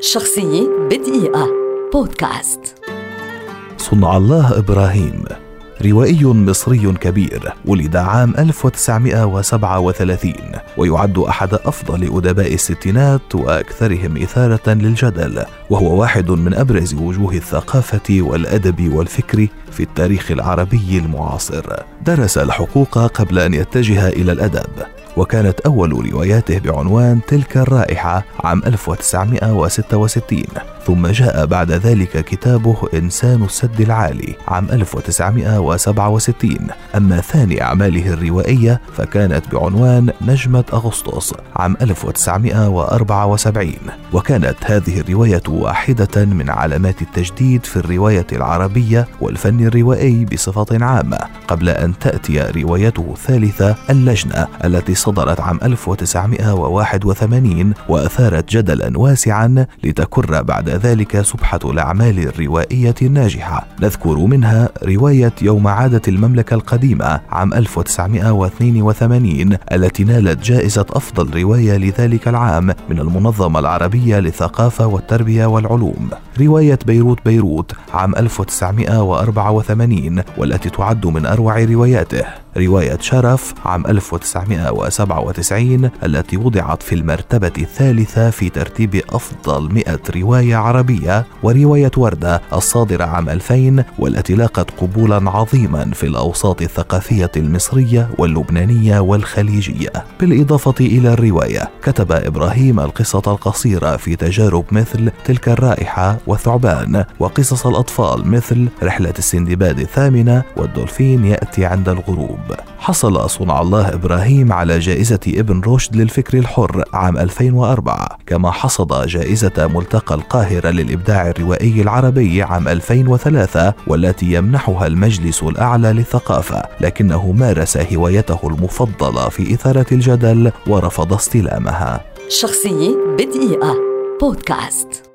شخصية بدقيقة. بودكاست. صنع الله إبراهيم. روائي مصري كبير ولد عام 1937 ويعد أحد أفضل أدباء الستينات وأكثرهم إثارة للجدل وهو واحد من أبرز وجوه الثقافة والأدب والفكر في التاريخ العربي المعاصر. درس الحقوق قبل أن يتجه إلى الأدب. وكانت أول رواياته بعنوان تلك الرائحة عام 1966 ثم جاء بعد ذلك كتابه إنسان السد العالي عام 1967 أما ثاني أعماله الروائية فكانت بعنوان نجمة أغسطس عام 1974 وكانت هذه الرواية واحدة من علامات التجديد في الرواية العربية والفن الروائي بصفة عامة قبل أن تأتي روايته الثالثة اللجنة التي صدرت عام 1981 وأثارت جدلا واسعا لتكر بعد ذلك سبحة الأعمال الروائية الناجحة. نذكر منها رواية يوم عادت المملكة القديمة عام 1982 التي نالت جائزة أفضل رواية لذلك العام من المنظمة العربية للثقافة والتربية والعلوم. رواية بيروت بيروت عام 1984 والتي تعد من أروع رواياته. رواية شرف عام 1997 التي وضعت في المرتبة الثالثة في ترتيب أفضل 100 رواية عربية ورواية وردة الصادرة عام 2000 والتي لاقت قبولا عظيما في الأوساط الثقافية المصرية واللبنانية والخليجية. بالإضافة إلى الرواية كتب إبراهيم القصة القصيرة في تجارب مثل تلك الرائحة وثعبان وقصص الأطفال مثل رحلة السندباد الثامنة والدولفين يأتي عند الغروب. حصل صنع الله إبراهيم على جائزة ابن رشد للفكر الحر عام 2004 كما حصد جائزة ملتقى القاهرة للإبداع الروائي العربي عام 2003 والتي يمنحها المجلس الأعلى للثقافة لكنه مارس هوايته المفضلة في إثارة الجدل ورفض استلامها. شخصية بدقيقة. بودكاست.